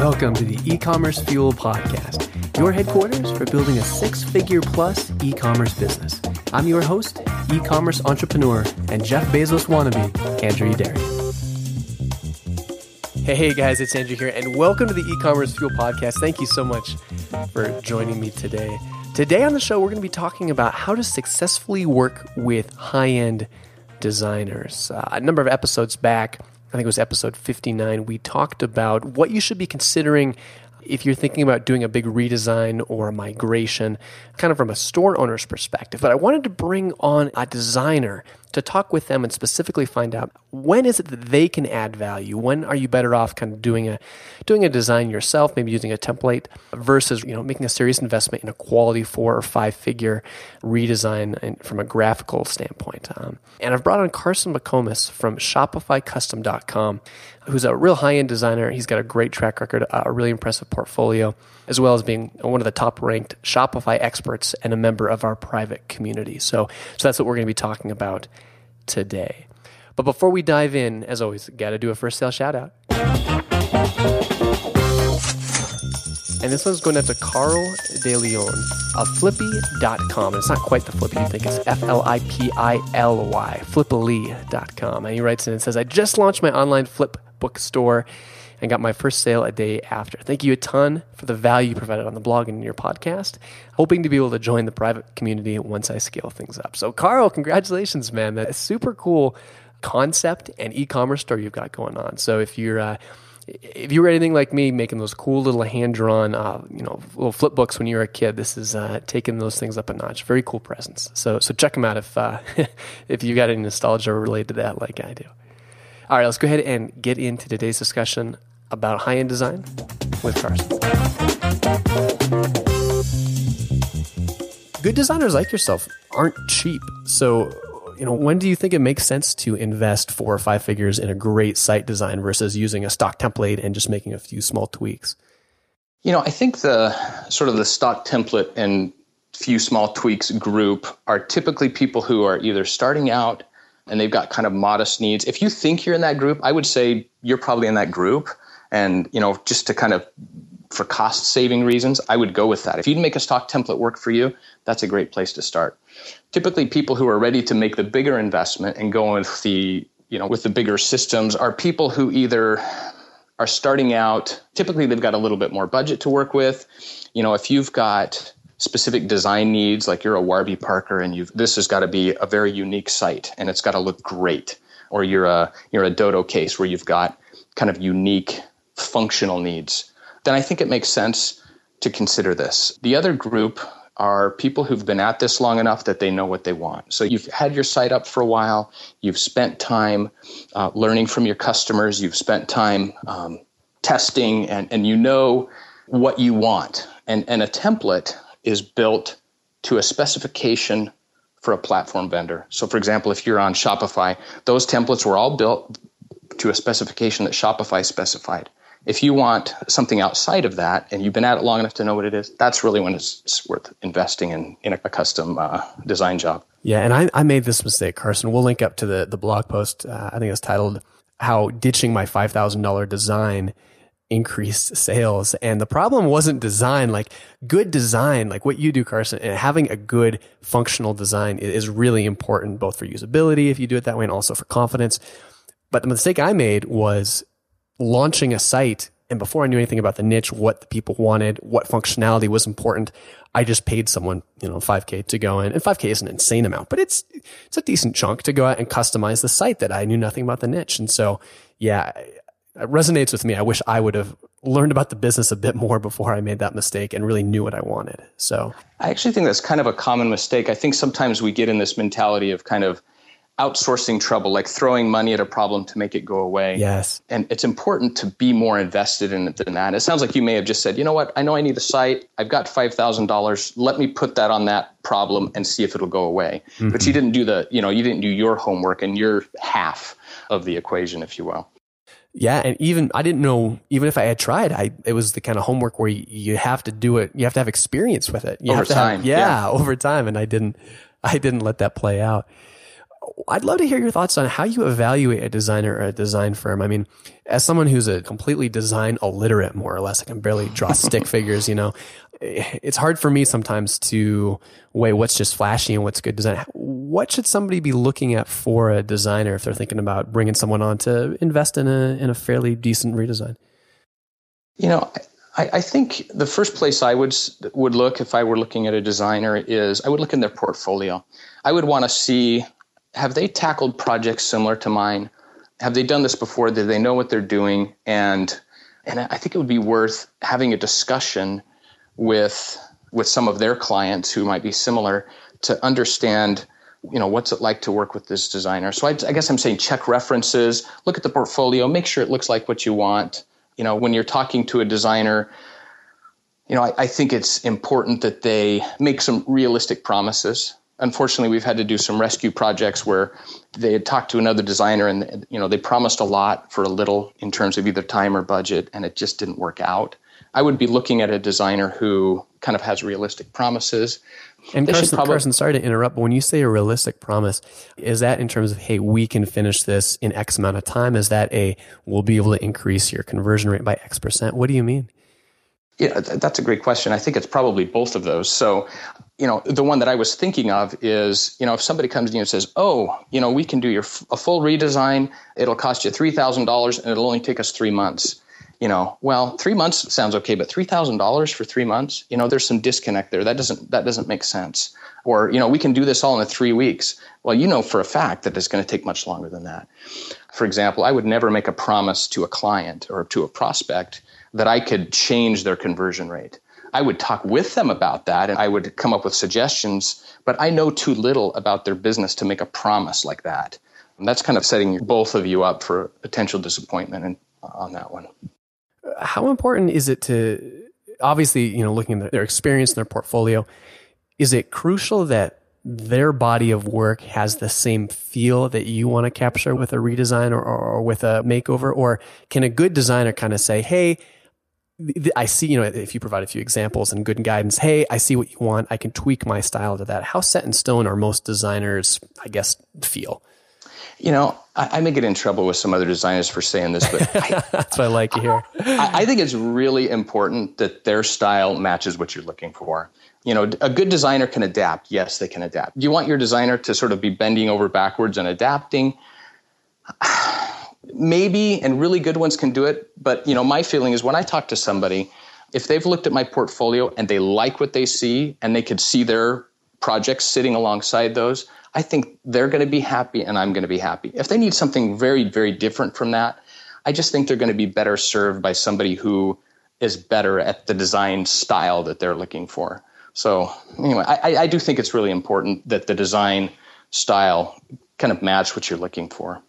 Welcome to the e-commerce fuel podcast, your headquarters for building a six-figure plus e-commerce business. I'm your host, e-commerce entrepreneur, and Jeff Bezos wannabe, Andrew Youderian. Hey, hey guys, it's Andrew here, and welcome to the e-commerce fuel podcast. Thank you so much for joining me today. Today on the show, we're going to be talking about how to successfully work with high-end designers. Uh, a number of episodes back, I think it was episode 59, we talked about what you should be considering if you're thinking about doing a big redesign or a migration, kind of from a store owner's perspective. But I wanted to bring on a designer to talk with them and specifically find out when is it that they can add value? When are you better off kind of doing a doing a design yourself, maybe using a template versus, you know, making a serious investment in a quality four or five figure redesign from a graphical standpoint. Um, and I've brought on Carson McComas from ShopifyCustom.com, who's a real high end designer. He's got a great track record, uh, a really impressive portfolio, as well as being one of the top ranked Shopify experts and a member of our private community. So, so that's what we're going to be talking about today. But before we dive in, as always, got to do a first sale shout out. And this one's going out to Carl De Leon of Flippy.com. And it's not quite the Flippy you think, it's F L I P I L Y, Flippily.com. And he writes in and says, I just launched my online flip bookstore and got my first sale a day after. Thank you a ton for the value provided on the blog and in your podcast. Hoping to be able to join the private community once I scale things up. So, Carl, congratulations, man. That's super cool concept and e-commerce store you've got going on. So, if you're uh, if you were anything like me, making those cool little hand drawn, uh, you know, little flip books when you were a kid, this is uh, taking those things up a notch. Very cool presents. So, so check them out if uh, if you got any nostalgia related to that, like I do. All right, let's go ahead and get into today's discussion about high end design with Carson. Good designers like yourself aren't cheap. So, you know, when do you think it makes sense to invest four or five figures in a great site design versus using a stock template and just making a few small tweaks? You know, I think the sort of the stock template and few small tweaks group are typically people who are either starting out and they've got kind of modest needs. If you think you're in that group, I would say you're probably in that group. And, you know, just to kind of for cost saving reasons, I would go with that. If you'd make a stock template work for you, that's a great place to start. Typically, people who are ready to make the bigger investment and go with the, you know, with the bigger systems are people who either are starting out, typically they've got a little bit more budget to work with. You know, if you've got specific design needs, like you're a Warby Parker and you've this has got to be a very unique site and it's got to look great. Or you're a you're a DODOcase where you've got kind of unique functional needs, then I think it makes sense to consider this. The other group are people who've been at this long enough that they know what they want. So you've had your site up for a while, you've spent time uh, learning from your customers, you've spent time um, testing, and, and you know what you want. And, and a template is built to a specification for a platform vendor. So, for example, if you're on Shopify, those templates were all built to a specification that Shopify specified. If you want something outside of that and you've been at it long enough to know what it is, that's really when it's, worth investing in, in a, custom uh, design job. Yeah, and I, I made this mistake, Carson. We'll link up to the, the blog post. Uh, I think it's titled How Ditching My $5,000 Design increased sales. And the problem wasn't design, like good design, like what you do, Carson, and having a good functional design is really important both for usability if you do it that way and also for confidence. But the mistake I made was launching a site and before I knew anything about the niche, what the people wanted, what functionality was important, I just paid someone, you know, 5k to go in. And 5k is an insane amount, but it's it's a decent chunk to go out and customize the site that I knew nothing about the niche. And so, yeah, it resonates with me. I wish I would have learned about the business a bit more before I made that mistake and really knew what I wanted. So, I actually think that's kind of a common mistake. I think sometimes we get in this mentality of kind of outsourcing trouble, like throwing money at a problem to make it go away. Yes. And it's important to be more invested in it than that. It sounds like you may have just said, you know what, I know I need a site. I've got $5,000. Let me put that on that problem and see if it'll go away. Mm-hmm. But you didn't do the, you know, you didn't do your homework and your half of the equation, if you will. Yeah, and even I didn't know. Even if I had tried, I it was the kind of homework where you, you have to do it. You have to have experience with it. You over time, have, yeah, yeah, over time. And I didn't. I didn't let that play out I'd love to hear your thoughts on how you evaluate a designer or a design firm. I mean, as someone who's a completely design illiterate, more or less, I can barely draw stick figures, you know, it's hard for me sometimes to weigh what's just flashy and what's good design. What should somebody be looking at for a designer if they're thinking about bringing someone on to invest in a, in a fairly decent redesign? You know, I, I think the first place I would would look if I were looking at a designer is I would look in their portfolio. I would want to see have they tackled projects similar to mine? Have they done this before? Do they know what they're doing? And and I think it would be worth having a discussion with with some of their clients who might be similar to understand you know what's it like to work with this designer so I, I, guess i'm saying check references look at the portfolio make sure it looks like what you want you know when you're talking to a designer you know I, I think it's important that they make some realistic promises unfortunately we've had to do some rescue projects where they had talked to another designer and you know they promised a lot for a little in terms of either time or budget and it just didn't work out I would be looking at a designer who kind of has realistic promises. And Carson, probably, Carson, sorry to interrupt, but when you say a realistic promise, is that in terms of, hey, we can finish this in X amount of time? Is that a, we'll be able to increase your conversion rate by X percent? What do you mean? Yeah, that's a great question. I think it's probably both of those. So, you know, the one that I was thinking of is, you know, if somebody comes to you and says, "Oh, you know, we can do your a full redesign. It'll cost you three thousand dollars, and it'll only take us three months." you know, well, three months sounds okay, but three thousand dollars for three months, you know, there's some disconnect there. That doesn't that doesn't make sense. Or, you know, we can do this all in three weeks. Well, you know for a fact that it's going to take much longer than that. For example, I would never make a promise to a client or to a prospect that I could change their conversion rate. I would talk with them about that and I would come up with suggestions, but I know too little about their business to make a promise like that. And that's kind of setting both of you up for potential disappointment on that one how important is it to obviously you know looking at their experience and their portfolio is it crucial that their body of work has the same feel that you want to capture with a redesign or, or, or with a makeover or can a good designer kind of say hey I see, you know, if you provide a few examples and good guidance, hey, I see what you want. I can tweak my style to that. How set in stone are most designers, I guess, feel? You know, I, I, may get in trouble with some other designers for saying this, but I, that's what I like to hear. I, I think it's really important that their style matches what you're looking for. You know, a good designer can adapt. Yes, they can adapt. Do you want your designer to sort of be bending over backwards and adapting? Maybe, and really good ones can do it. But you know, my feeling is when I talk to somebody, if they've looked at my portfolio and they like what they see, and they could see their projects sitting alongside those, I think they're going to be happy and I'm going to be happy. If they need something very, very different from that, I just think they're going to be better served by somebody who is better at the design style that they're looking for. So, anyway, I, I do think it's really important that the design style kind of match what you're looking for.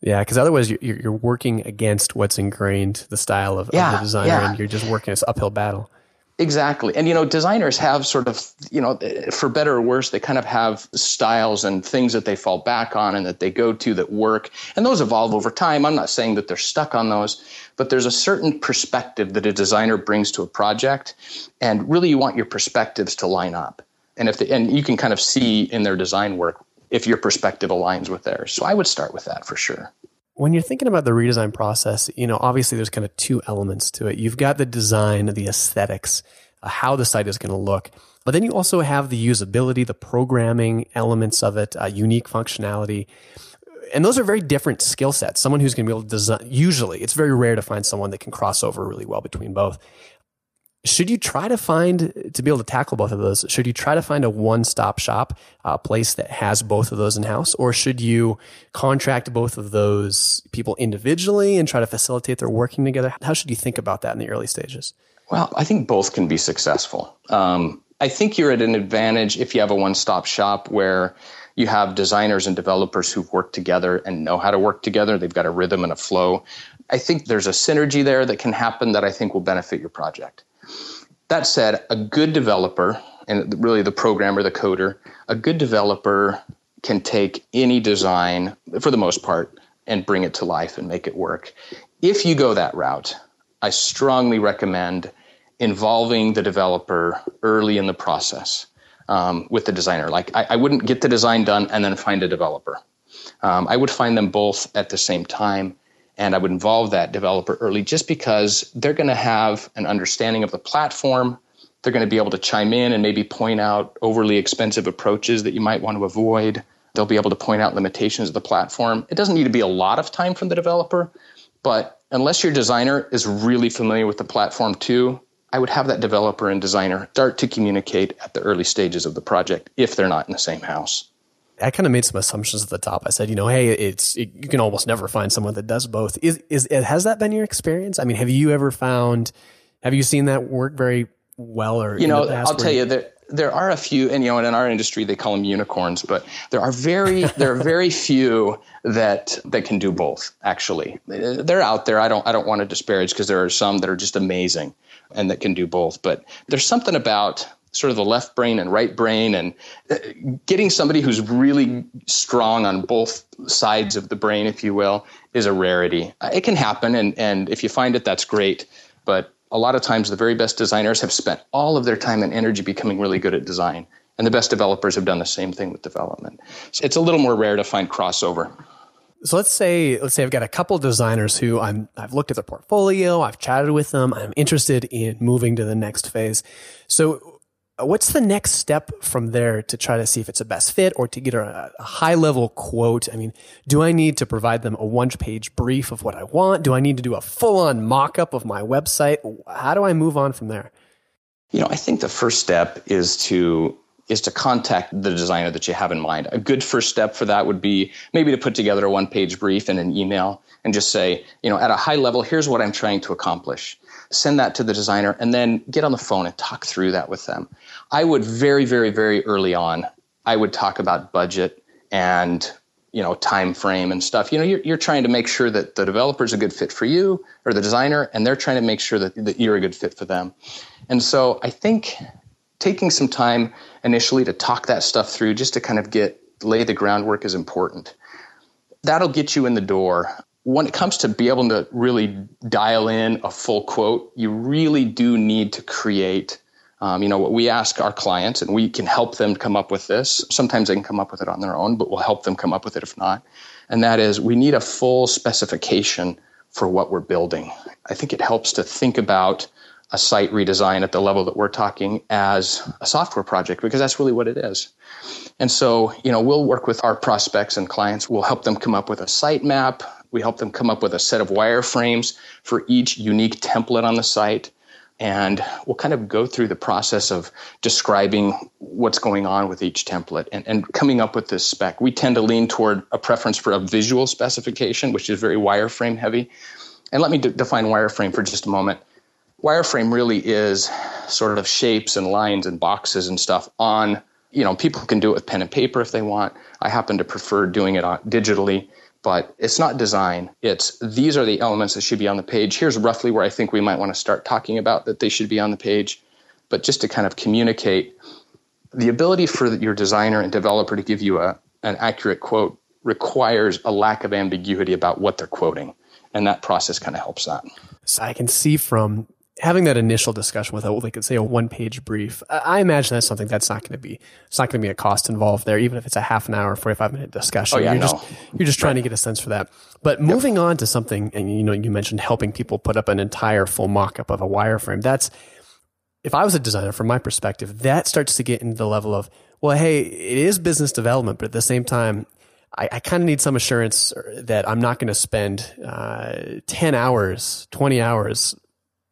Yeah, because otherwise you're, you're working against what's ingrained, the style of, yeah, of the designer, yeah. and you're just working this uphill battle. Exactly. And, you know, designers have sort of, you know, for better or worse, they kind of have styles and things that they fall back on and that they go to that work. And those evolve over time. I'm not saying that they're stuck on those, but there's a certain perspective that a designer brings to a project. And really, you want your perspectives to line up. And if the, and you can kind of see in their design work if your perspective aligns with theirs. So I would start with that for sure when you're thinking about the redesign process, you know, obviously there's kind of two elements to it. You've got the design, the aesthetics, uh, how the site is going to look. But then you also have the usability, the programming elements of it, uh, unique functionality. And those are very different skill sets. Someone who's going to be able to design, usually, it's very rare to find someone that can cross over really well between both should you try to find to be able to tackle both of those should you try to find a one-stop shop a place that has both of those in house or should you contract both of those people individually and try to facilitate their working together? How should you think about that in the early stages? Well i think both can be successful. Um, i think you're at an advantage if you have a one-stop shop where you have designers and developers who've worked together and know how to work together. They've got a rhythm and a flow. I think there's a synergy there that can happen that i think will benefit your project that said, a good developer, and really the programmer, the coder, a good developer can take any design, for the most part, and bring it to life and make it work. If you go that route, I strongly recommend involving the developer early in the process um, with the designer. Like, I, I wouldn't get the design done and then find a developer. Um, I would find them both at the same time, and I would involve that developer early just because they're going to have an understanding of the platform. They're going to be able to chime in and maybe point out overly expensive approaches that you might want to avoid. They'll be able to point out limitations of the platform. It doesn't need to be a lot of time from the developer, but unless your designer is really familiar with the platform too, I would have that developer and designer start to communicate at the early stages of the project if they're not in the same house. I kind of made some assumptions at the top. I said, you know, hey, it's it, you can almost never find someone that does both. Is is has that been your experience? I mean, have you ever found have you seen that work very well or you know, I'll tell you that there are a few, and you know, in our industry they call them unicorns, but there are very there are very few that that can do both. Actually, they're out there. I don't I don't want to disparage because there are some that are just amazing and that can do both. But there's something about sort of the left brain and right brain and uh, getting somebody who's really strong on both sides of the brain, if you will, is a rarity. It can happen, and and if you find it, that's great. But a lot of times the very best designers have spent all of their time and energy becoming really good at design. And the best developers have done the same thing with development. So it's a little more rare to find crossover. So let's say let's say I've got a couple designers who I'm I've looked at their portfolio, I've chatted with them, I'm interested in moving to the next phase. So what's the next step from there to try to see if it's a best fit or to get a, a high level quote? I mean, do I need to provide them a one page brief of what I want? Do I need to do a full on mock up of my website? How do I move on from there? You know, I think the first step is to is to contact the designer that you have in mind. A good first step for that would be maybe to put together a one page brief in an email and just say, you know, at a high level, here's what I'm trying to accomplish send that to the designer, and then get on the phone and talk through that with them. I would very, very, very early on, I would talk about budget and you know time frame and stuff. You know you're, you're trying to make sure that the developer is a good fit for you or the designer and they're trying to make sure that, that you're a good fit for them. And so i think taking some time initially to talk that stuff through just to kind of get lay the groundwork is important. That'll get you in the door when it comes to be able to really dial in a full quote, you really do need to create. Um, you know what we ask our clients, and we can help them come up with this. Sometimes they can come up with it on their own, but we'll help them come up with it if not. And that is, we need a full specification for what we're building. I think it helps to think about a site redesign at the level that we're talking as a software project because that's really what it is. And so, you know, we'll work with our prospects and clients. We'll help them come up with a site map, we help them come up with a set of wireframes for each unique template on the site. And we'll kind of go through the process of describing what's going on with each template and, and coming up with this spec. We tend to lean toward a preference for a visual specification, which is very wireframe heavy. And let me define wireframe for just a moment. Wireframe really is sort of shapes and lines and boxes and stuff on, you know, people can do it with pen and paper if they want. I happen to prefer doing it on, digitally but it's not design. It's these are the elements that should be on the page. Here's roughly where I think we might want to start talking about that they should be on the page. But just to kind of communicate the ability for your designer and developer to give you a, an accurate quote requires a lack of ambiguity about what they're quoting. And that process kind of helps that. So I can see from having that initial discussion with a, like say a one page brief, I imagine that's something that's not going to be, it's not going to be a cost involved there, even if it's a half an hour, 45 minute discussion. Oh, yeah, you're no. just, you're just trying right. to get a sense for that. But moving yep. on to something, and you know, you mentioned helping people put up an entire full mock up of a wireframe. That's, if I was a designer from my perspective, that starts to get into the level of, well, hey, it is business development, but at the same time, I, I kind of need some assurance that I'm not going to spend uh, 10 hours, 20 hours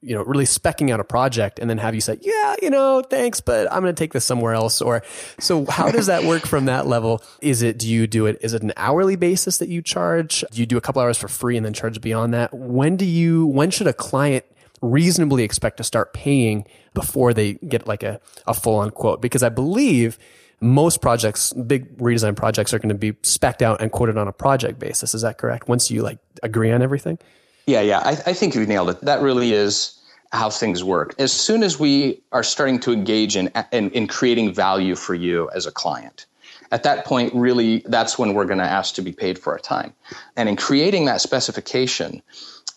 you know, really specking out a project and then have you say, yeah, you know, thanks, but I'm going to take this somewhere else. Or so how does that work from that level? Is it, do you do it, is it an hourly basis that you charge? Do you do a couple hours for free and then charge beyond that? When do you, when should a client reasonably expect to start paying before they get like a, a full on quote? Because I believe most projects, big redesign projects are going to be specked out and quoted on a project basis. Is that correct? Once you like agree on everything? Yeah, yeah. I, I think you nailed it. That really is how things work. As soon as we are starting to engage in, in, in creating value for you as a client, at that point, really, that's when we're going to ask to be paid for our time. And in creating that specification,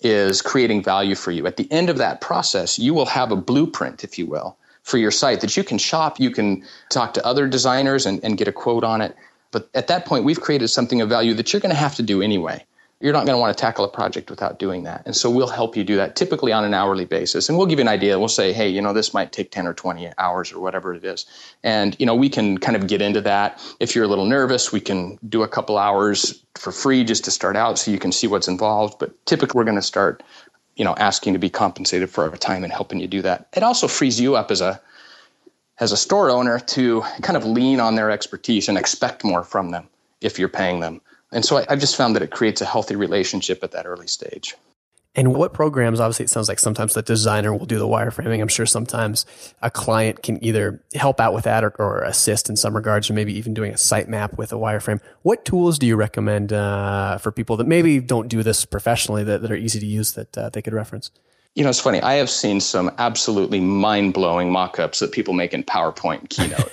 is creating value for you. At the end of that process, you will have a blueprint, if you will, for your site that you can shop. You can talk to other designers and, and get a quote on it. But at that point, we've created something of value that you're going to have to do anyway. You're not going to want to tackle a project without doing that. And so we'll help you do that typically on an hourly basis. And we'll give you an idea. We'll say, hey, you know, this might take 10 or 20 hours or whatever it is. And, you know, we can kind of get into that. If you're a little nervous, we can do a couple hours for free just to start out so you can see what's involved. But typically, we're going to start, you know, asking to be compensated for our time and helping you do that. It also frees you up as a as a store owner to kind of lean on their expertise and expect more from them if you're paying them. And so I, have just found that it creates a healthy relationship at that early stage. And what programs, obviously, it sounds like sometimes the designer will do the wireframing. I'm sure sometimes a client can either help out with that or, or assist in some regards, or maybe even doing a sitemap with a wireframe. What tools do you recommend uh, for people that maybe don't do this professionally that, that are easy to use that uh, they could reference? You know, it's funny. I have seen some absolutely mind blowing mock ups that people make in PowerPoint and Keynote.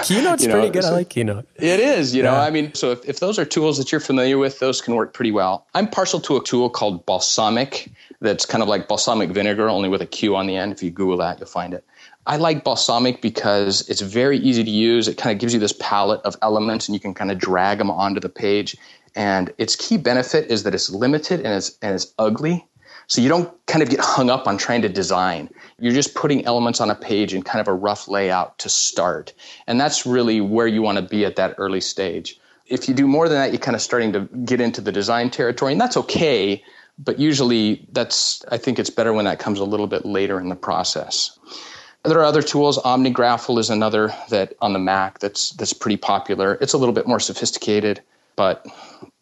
Keynote's you know, pretty good. So I like Keynote. It is, you yeah. know, I mean, so if, if those are tools that you're familiar with, those can work pretty well. I'm partial to a tool called Balsamiq that's kind of like balsamic vinegar, only with a Q on the end. If you Google that, you'll find it. I like Balsamiq because it's very easy to use. It kind of gives you this palette of elements and you can kind of drag them onto the page. And its key benefit is that it's limited and it's, and it's ugly so you don't kind of get hung up on trying to design. You're just putting elements on a page in kind of a rough layout to start. And that's really where you want to be at that early stage. If you do more than that, you're kind of starting to get into the design territory, and that's okay. But usually, that's I think it's better when that comes a little bit later in the process. There are other tools. OmniGraffle is another that on the Mac that's that's pretty popular. It's a little bit more sophisticated, but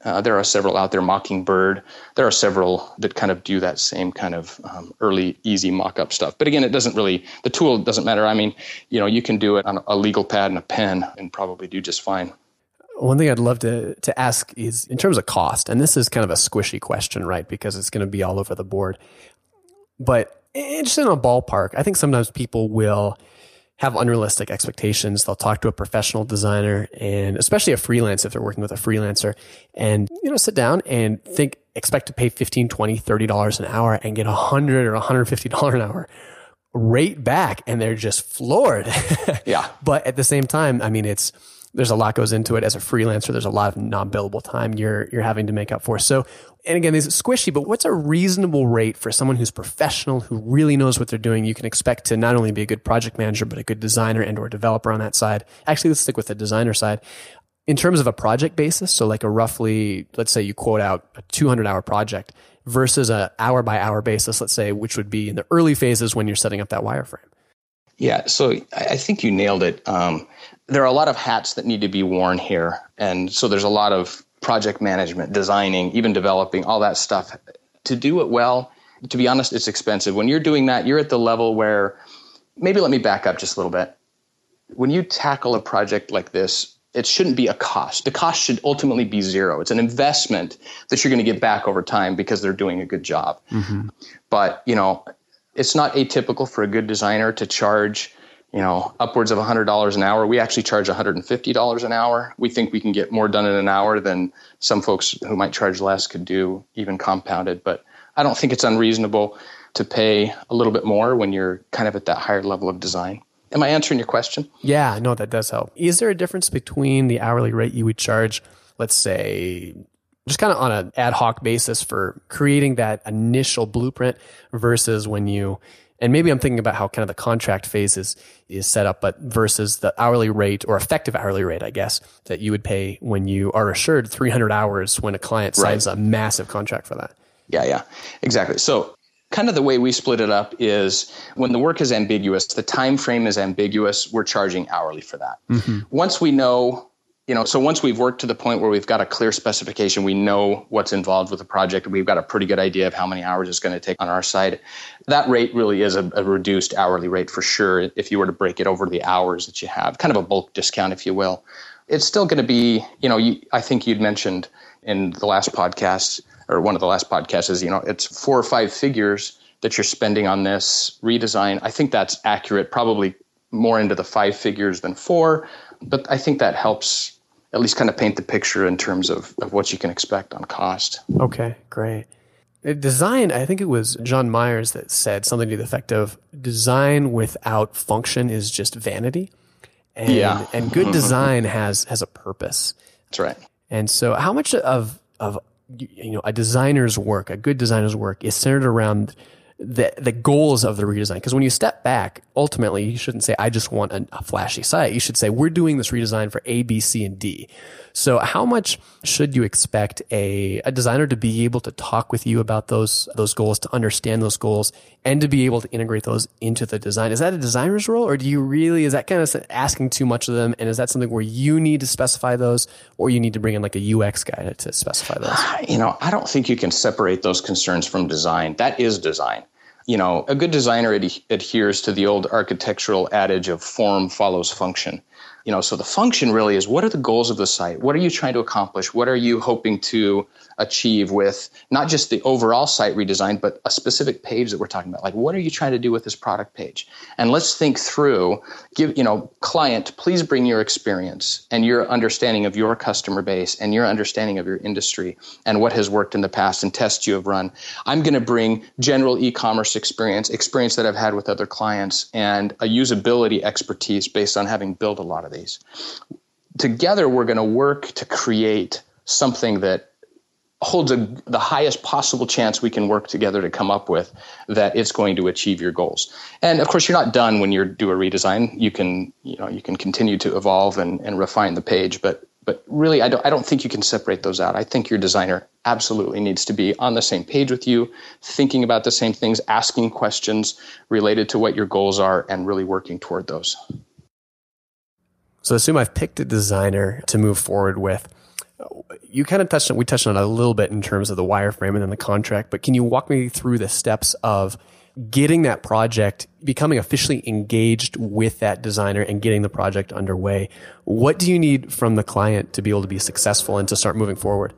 uh, there are several out there, Mockingbird. There are several that kind of do that same kind of um, early, easy mock-up stuff. But again, it doesn't really, the tool doesn't matter. I mean, you know, you can do it on a legal pad and a pen and probably do just fine. One thing I'd love to, to ask is in terms of cost, and this is kind of a squishy question, right? Because it's going to be all over the board. But just in a ballpark, I think sometimes people will – have unrealistic expectations. They'll talk to a professional designer and especially a freelance if they're working with a freelancer and, you know, sit down and think, expect to pay 15, 20, 30 dollars an hour and get a hundred or 150 dollar an hour rate back. And they're just floored. yeah. But at the same time, I mean, it's, there's a lot goes into it as a freelancer. There's a lot of non-billable time you're you're having to make up for. So, and again, these squishy, but what's a reasonable rate for someone who's professional, who really knows what they're doing? You can expect to not only be a good project manager, but a good designer and or developer on that side. Actually, let's stick with the designer side. In terms of a project basis, so like a roughly, let's say you quote out a 200 hour project versus a hour by hour basis, let's say, which would be in the early phases when you're setting up that wireframe. Yeah, so I think you nailed it. Um, there are a lot of hats that need to be worn here. And so there's a lot of project management, designing, even developing, all that stuff. To do it well, to be honest, it's expensive. When you're doing that, you're at the level where maybe let me back up just a little bit. When you tackle a project like this, it shouldn't be a cost. The cost should ultimately be zero. It's an investment that you're going to get back over time because they're doing a good job. Mm-hmm. But, you know, it's not atypical for a good designer to charge you know, upwards of $100 an hour. We actually charge $150 an hour. We think we can get more done in an hour than some folks who might charge less could do, even compounded. But I don't think it's unreasonable to pay a little bit more when you're kind of at that higher level of design. Am I answering your question? Yeah, no, that does help. Is there a difference between the hourly rate you would charge, let's say, just kind of on an ad hoc basis for creating that initial blueprint versus when you and maybe I'm thinking about how kind of the contract phase is, is set up, but versus the hourly rate or effective hourly rate, I guess, that you would pay when you are assured 300 hours when a client signs right. a massive contract for that. Yeah, yeah, exactly. So kind of the way we split it up is when the work is ambiguous, the time frame is ambiguous, we're charging hourly for that. Mm-hmm. Once we know you know, so once we've worked to the point where we've got a clear specification, we know what's involved with the project, we've got a pretty good idea of how many hours it's going to take on our side. That rate really is a, a, reduced hourly rate for sure if you were to break it over the hours that you have, kind of a bulk discount, if you will. It's still going to be, you know, you, I think you'd mentioned in the last podcast or one of the last podcasts is, you know, it's four or five figures that you're spending on this redesign. I think that's accurate, probably more into the five figures than four but I think that helps at least kind of paint the picture in terms of, of what you can expect on cost. Okay, great. Uh, design, I think it was John Myers that said something to the effect of design without function is just vanity. And, yeah. and good mm-hmm. design has has a purpose. That's right. And so, how much of of you know a designer's work, a good designer's work, is centered around the the goals of the redesign? Because when you step back, ultimately, you shouldn't say, "I just want a, a flashy site." You should say, "We're doing this redesign for A, B, C, and D." So, how much should you expect a, a designer to be able to talk with you about those those goals, to understand those goals, and to be able to integrate those into the design? Is that a designer's role, or do you really is that kind of asking too much of them? And is that something where you need to specify those, or you need to bring in like a UX guy to, specify those? You know, I don't think you can separate those concerns from design. That is design you know, a good designer ad- adheres to the old architectural adage of form follows function. You know, so the function really is what are the goals of the site? What are you trying to accomplish? What are you hoping to achieve with not just the overall site redesign, but a specific page that we're talking about? Like, what are you trying to do with this product page? And let's think through, give, you know, client, please bring your experience and your understanding of your customer base and your understanding of your industry and what has worked in the past and tests you have run. I'm going to bring general e commerce experience, experience that I've had with other clients, and a usability expertise based on having built a lot of these. Together, we're going to work to create something that holds a, the highest possible chance we can work together to come up with that it's going to achieve your goals. And of course, you're not done when you do a redesign. You can, you know, you can continue to evolve and, and refine the page, but but really, I don't, I don't think you can separate those out. I think your designer absolutely needs to be on the same page with you, thinking about the same things, asking questions related to what your goals are, and really working toward those. So assume I've picked a designer to move forward with. You kind of touched on we touched on it a little bit in terms of the wireframe and then the contract, but can you walk me through the steps of getting that project, becoming officially engaged with that designer and getting the project underway? What do you need from the client to be able to be successful and to start moving forward?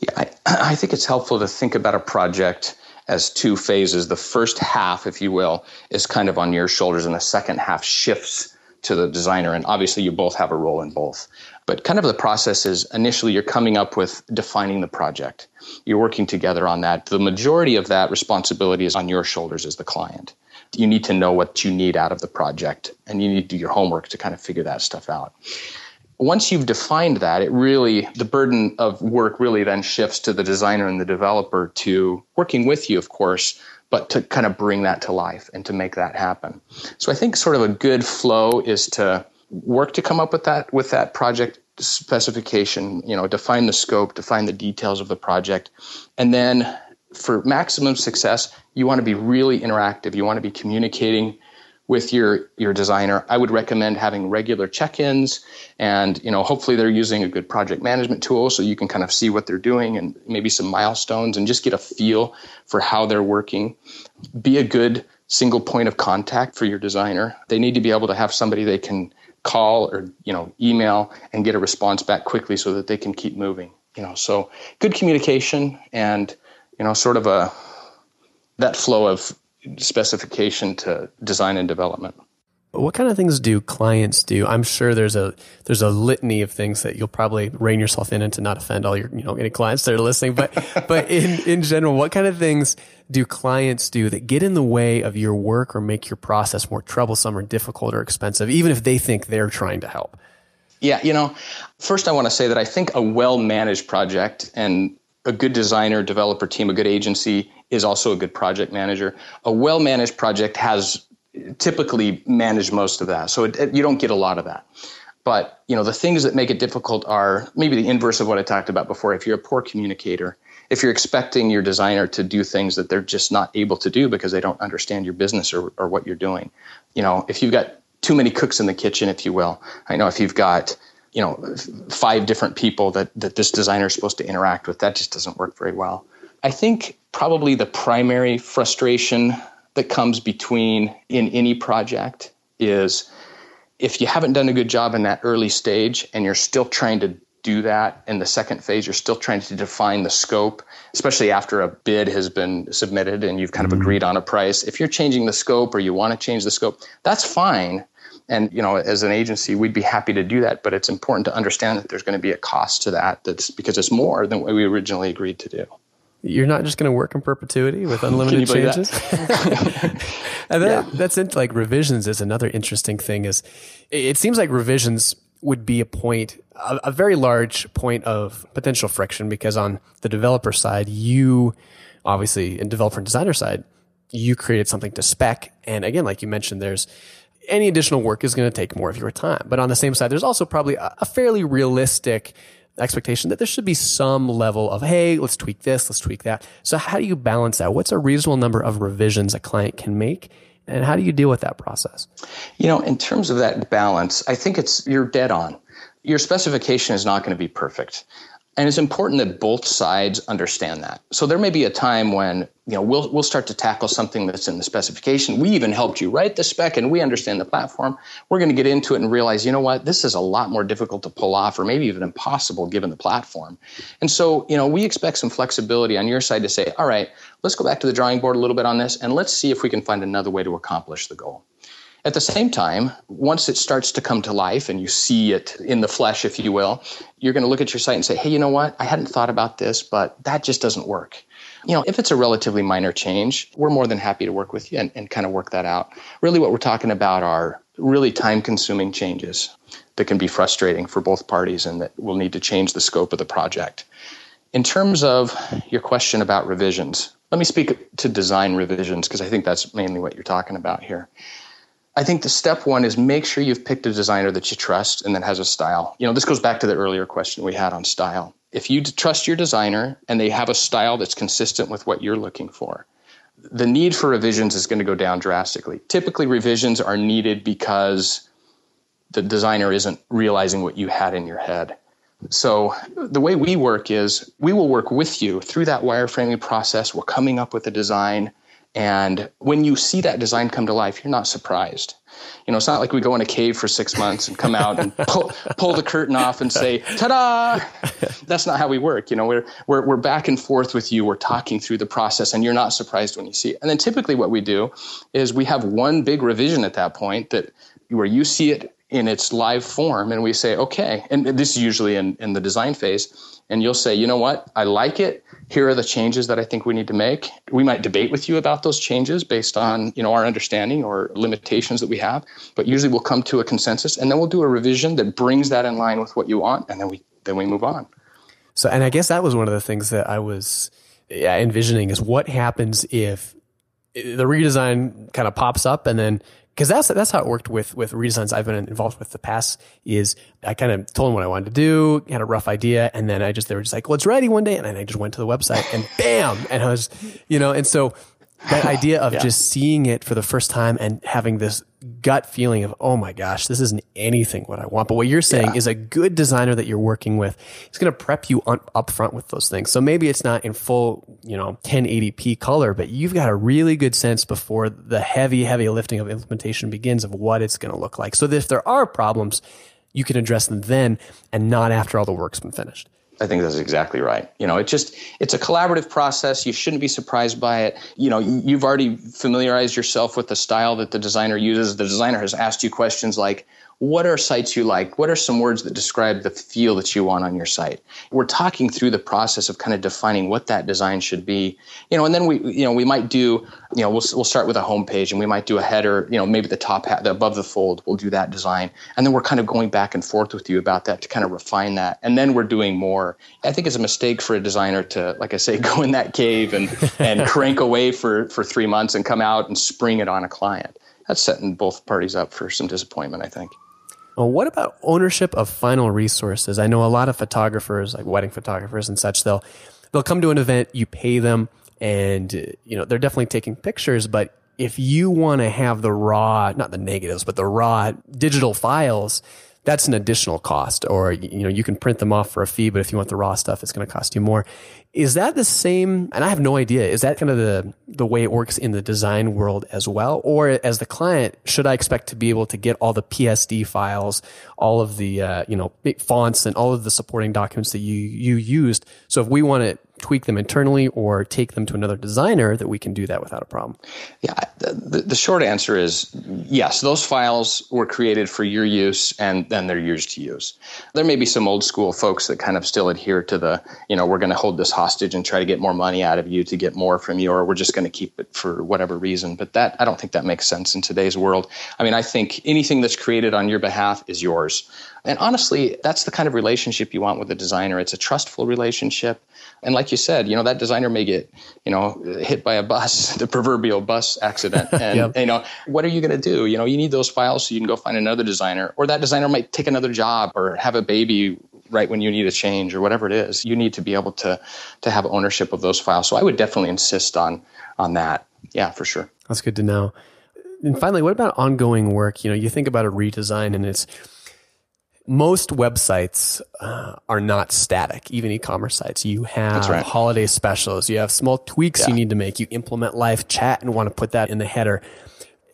Yeah, I, I think it's helpful to think about a project as two phases. The first half, if you will, is kind of on your shoulders, and the second half shifts to the designer. And obviously, you both have a role in both. But kind of the process is initially you're coming up with defining the project. You're working together on that. The majority of that responsibility is on your shoulders as the client. You need to know what you need out of the project, and you need to do your homework to kind of figure that stuff out. Once you've defined that, it really, the burden of work really then shifts to the designer and the developer to working with you, of course, but to kind of bring that to life and to make that happen. So I think sort of a good flow is to work to come up with that with that project specification, you know, define the scope, define the details of the project, and then for maximum success, you want to be really interactive. You want to be communicating with your your designer. I would recommend having regular check-ins and you know hopefully they're using a good project management tool so you can kind of see what they're doing and maybe some milestones and just get a feel for how they're working. Be a good single point of contact for your designer. They need to be able to have somebody they can call or you know email and get a response back quickly so that they can keep moving you know. So good communication and you know sort of a that flow of specification to design and development. What kind of things do clients do? I'm sure there's a there's a litany of things that you'll probably rein yourself in and to not offend all your you know any clients that are listening. But but in in general, what kind of things do clients do that get in the way of your work or make your process more troublesome or difficult or expensive, even if they think they're trying to help? Yeah, you know, first I want to say that I think a well managed project and a good designer, developer team, a good agency is also a good project manager. A well managed project has typically managed most of that. So it, it, you don't get a lot of that. But you know the things that make it difficult are maybe the inverse of what I talked about before. If you're a poor communicator, if you're expecting your designer to do things that they're just not able to do because they don't understand your business or, or what you're doing, you know, if you've got too many cooks in the kitchen, if you will, I know if you've got you know five different people that that this designer is supposed to interact with that just doesn't work very well i think probably the primary frustration that comes between in any project is if you haven't done a good job in that early stage and you're still trying to do that in the second phase you're still trying to define the scope especially after a bid has been submitted and you've kind of mm-hmm. agreed on a price if you're changing the scope or you want to change the scope that's fine and you know, as an agency, we'd be happy to do that, but it's important to understand that there's going to be a cost to that. That's because it's more than what we originally agreed to do. You're not just going to work in perpetuity with unlimited changes. and that, yeah. that's into like revisions is another interesting thing is it seems like revisions would be a point, a, a very large point of potential friction because on the developer side, you obviously in developer and designer side, you created something to spec. And again, like you mentioned, there's any additional work is going to take more of your time. But on the same side, there's also probably a, a fairly realistic expectation that there should be some level of, hey, let's tweak this, let's tweak that. So how do you balance that? What's a reasonable number of revisions a client can make? And how do you deal with that process? You know, in terms of that balance, I think it's you're dead on. Your specification is not going to be perfect. And it's important that both sides understand that. So there may be a time when, you know, we'll we'll start to tackle something that's in the specification. We even helped you write the spec and we understand the platform. We're going to get into it and realize, you know what, this is a lot more difficult to pull off or maybe even impossible given the platform. And so, you know, we expect some flexibility on your side to say, all right, let's go back to the drawing board a little bit on this and let's see if we can find another way to accomplish the goal. At the same time, once it starts to come to life and you see it in the flesh, if you will, you're going to look at your site and say, hey, you know what? I hadn't thought about this, but that just doesn't work. You know, if it's a relatively minor change, we're more than happy to work with you and, and kind of work that out. Really, what we're talking about are really time consuming changes that can be frustrating for both parties and that will need to change the scope of the project. In terms of your question about revisions, let me speak to design revisions because I think that's mainly what you're talking about here. I think the step one is make sure you've picked a designer that you trust and that has a style. You know, this goes back to the earlier question we had on style. If you trust your designer and they have a style that's consistent with what you're looking for, the need for revisions is going to go down drastically. Typically, revisions are needed because the designer isn't realizing what you had in your head. So, the way we work is we will work with you through that wireframing process. We're coming up with a design and when you see that design come to life, you're not surprised. You know, it's not like we go in a cave for six months and come out and pull, pull the curtain off and say, ta-da! That's not how we work. You know, we're, we're, we're back and forth with you. We're talking through the process and you're not surprised when you see it. And then typically what we do is we have one big revision at that point that where you see it in its live form and we say, okay, and this is usually in, in the design phase, and you'll say, you know what, I like it. Here are the changes that I think we need to make. We might debate with you about those changes based on, you know, our understanding or limitations that we have, but usually we'll come to a consensus and then we'll do a revision that brings that in line with what you want and then we then we move on. So and I guess that was one of the things that I was envisioning is what happens if the redesign kind of pops up and then because that's that's how it worked with with redesigns I've been involved with the past. Is I kind of told them what I wanted to do, had a rough idea, and then I just they were just like, "Well, it's ready one day," and then I just went to the website and bam, and I was, you know, and so that idea of yeah. just seeing it for the first time and having this gut feeling of, oh my gosh, this isn't anything what I want. But what you're saying yeah. is a good designer that you're working with is going to prep you on, up front with those things. So maybe it's not in full, you know, 1080p color, but you've got a really good sense before the heavy, heavy lifting of implementation begins of what it's going to look like. So that if there are problems, you can address them then and not after all the work's been finished. I think that's exactly right. You know, it just it's a collaborative process. You shouldn't be surprised by it. You know, you've already familiarized yourself with the style that the designer uses. The designer has asked you questions like, what are sites you like? What are some words that describe the feel that you want on your site? We're talking through the process of kind of defining what that design should be, you know, and then we, you know, we might do, you know, we'll, we'll start with a homepage and we might do a header, you know, maybe the top hat, the above the fold, we'll do that design. And then we're kind of going back and forth with you about that to kind of refine that. And then we're doing more. I think it's a mistake for a designer to, like I say, go in that cave and, and crank away for, for three months and come out and spring it on a client. That's setting both parties up for some disappointment, I think. Well, what about ownership of final resources? I know a lot of photographers, like wedding photographers and such, they'll they'll come to an event, you pay them, and uh, you know they're definitely taking pictures. But if you want to have the raw, not the negatives, but the raw digital files, that's an additional cost. Or you know you can print them off for a fee, but if you want the raw stuff, it's going to cost you more. Is that the same? And I have no idea. Is that kind of the the way it works in the design world as well, or as the client, should I expect to be able to get all the PSD files, all of the uh, you know fonts, and all of the supporting documents that you you used? So if we want to tweak them internally or take them to another designer, that we can do that without a problem. Yeah, the, the short answer is yes, those files were created for your use and then they're yours to use. There may be some old school folks that kind of still adhere to the, you know, we're going to hold this hostage and try to get more money out of you to get more from you, or we're just going to keep it for whatever reason. But that, I don't think that makes sense in today's world. I mean, I think anything that's created on your behalf is yours. And honestly, that's the kind of relationship you want with a designer. It's a trustful relationship. And like you said, you know, that designer may get, you know, hit by a bus, the proverbial bus accident. And, yep. you know, what are you going to do? You know, you need those files so you can go find another designer, or that designer might take another job or have a baby right when you need a change or whatever it is. You need to be able to, to have ownership of those files. So I would definitely insist on, on that. Yeah, for sure. That's good to know. And finally, what about ongoing work? You know, you think about a redesign and it's, most websites uh, are not static, even e-commerce sites. You have right. holiday specials, you have small tweaks yeah. you need to make. You implement live chat and want to put that in the header.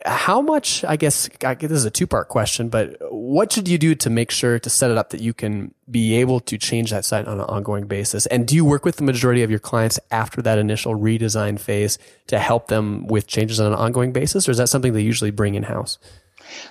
How much, I guess, I guess this is a two part question, but what should you do to make sure to set it up that you can be able to change that site on an ongoing basis? And do you work with the majority of your clients after that initial redesign phase to help them with changes on an ongoing basis? Or is that something they usually bring in house?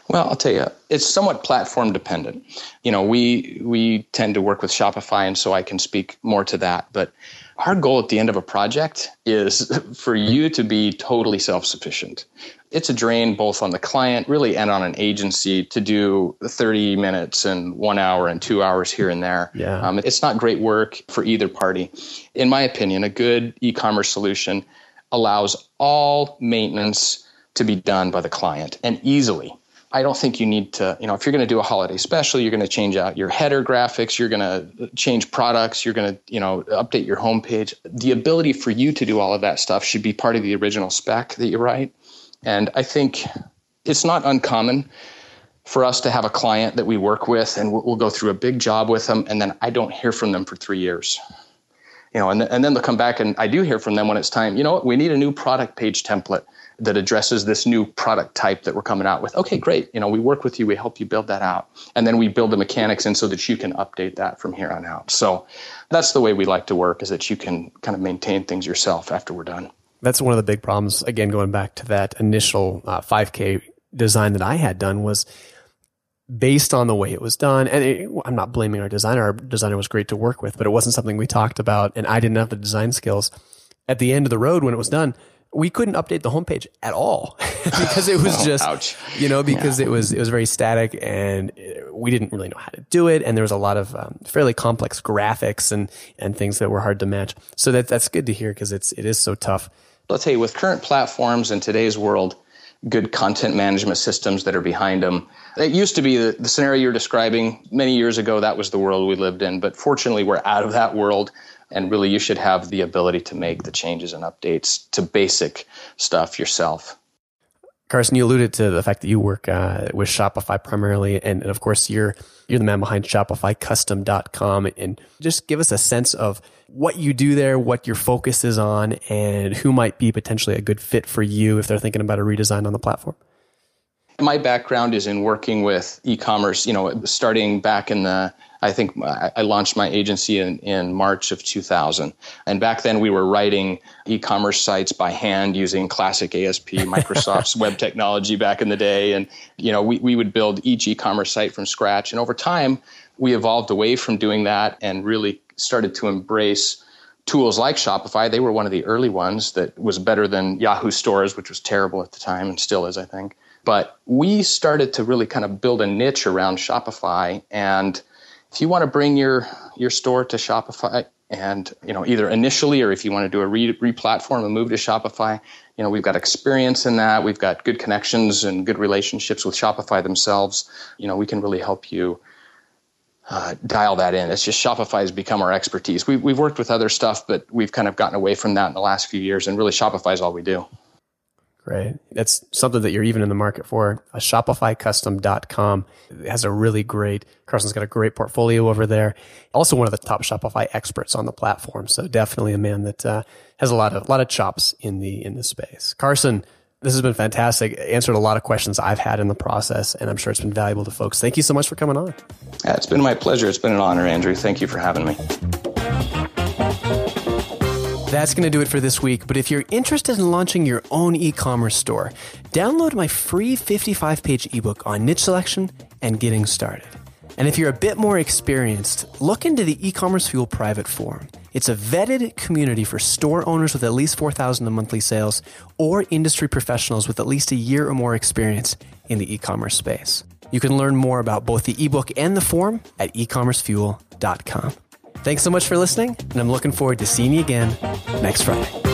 Well, I'll tell you, it's somewhat platform dependent. You know, we we tend to work with Shopify, and so I can speak more to that. But our goal at the end of a project is for you to be totally self sufficient. It's a drain both on the client, really, and on an agency to do 30 minutes and one hour and two hours here and there. Yeah. Um, it's not great work for either party. In my opinion, a good e commerce solution allows all maintenance to be done by the client and easily. I don't think you need to, you know, if you're going to do a holiday special, you're going to change out your header graphics, you're going to change products, you're going to, you know, update your homepage. The ability for you to do all of that stuff should be part of the original spec that you write. And I think it's not uncommon for us to have a client that we work with and we'll go through a big job with them and then I don't hear from them for 3 years. You know, and, and then they'll come back and I do hear from them when it's time, you know what, we need a new product page template that addresses this new product type that we're coming out with. Okay, great. You know, we work with you, we help you build that out. And then we build the mechanics in so that you can update that from here on out. So that's the way we like to work is that you can kind of maintain things yourself after we're done. That's one of the big problems. Again, going back to that initial uh, 5K design that I had done was based on the way it was done. And it, I'm not blaming our designer. Our designer was great to work with, but it wasn't something we talked about. And I didn't have the design skills. At the end of the road, when it was done, we couldn't update the homepage at all because it was oh, just, ouch. you know, because yeah. it was, it was very static and we didn't really know how to do it. And there was a lot of um, fairly complex graphics and, and things that were hard to match. So that, that's good to hear because it's, it is so tough. Let's say with current platforms in today's world, good content management systems that are behind them. It used to be the, the scenario you're describing many years ago. That was the world we lived in. But fortunately, we're out of that world. And really, you should have the ability to make the changes and updates to basic stuff yourself. Carson, you alluded to the fact that you work uh, with Shopify primarily, and, and, of course, you're you're the man behind ShopifyCustom.com. And just give us a sense of what you do there, what your focus is on, and who might be potentially a good fit for you if they're thinking about a redesign on the platform. My background is in working with e-commerce. You know, starting back in the I think I launched my agency in, in March of 2000. And back then we were writing e commerce sites by hand using classic ASP, Microsoft's web technology back in the day. And, you know, we, we would build each e commerce site from scratch. And over time, we evolved away from doing that and really started to embrace tools like Shopify. They were one of the early ones that was better than Yahoo stores, which was terrible at the time and still is, I think. But we started to really kind of build a niche around Shopify and if you want to bring your your store to Shopify and you know either initially or if you want to do a re replatform and move to Shopify, you know we've got experience in that. We've got good connections and good relationships with Shopify themselves. You know we can really help you uh, dial that in. It's just Shopify has become our expertise. We, we've worked with other stuff, but we've kind of gotten away from that in the last few years, and really Shopify is all we do. Right. That's something that you're even in the market for. A ShopifyCustom.com has a really great, Carson's got a great portfolio over there. Also one of the top Shopify experts on the platform. So definitely a man that uh, has a lot of, a lot of chops in the, in the space. Carson, this has been fantastic. Answered a lot of questions I've had in the process, and I'm sure it's been valuable to folks. Thank you so much for coming on. Yeah, it's been my pleasure. It's been an honor, Andrew. Thank you for having me. That's going to do it for this week. But if you're interested in launching your own e commerce store, download my free 55 page ebook on niche selection and getting started. And if you're a bit more experienced, look into the e commerce fuel private forum. It's a vetted community for store owners with at least 4,000 in monthly sales or industry professionals with at least a year or more experience in the e commerce space. You can learn more about both the ebook and the forum at ecommercefuel.com. Thanks so much for listening, and I'm looking forward to seeing you again next Friday.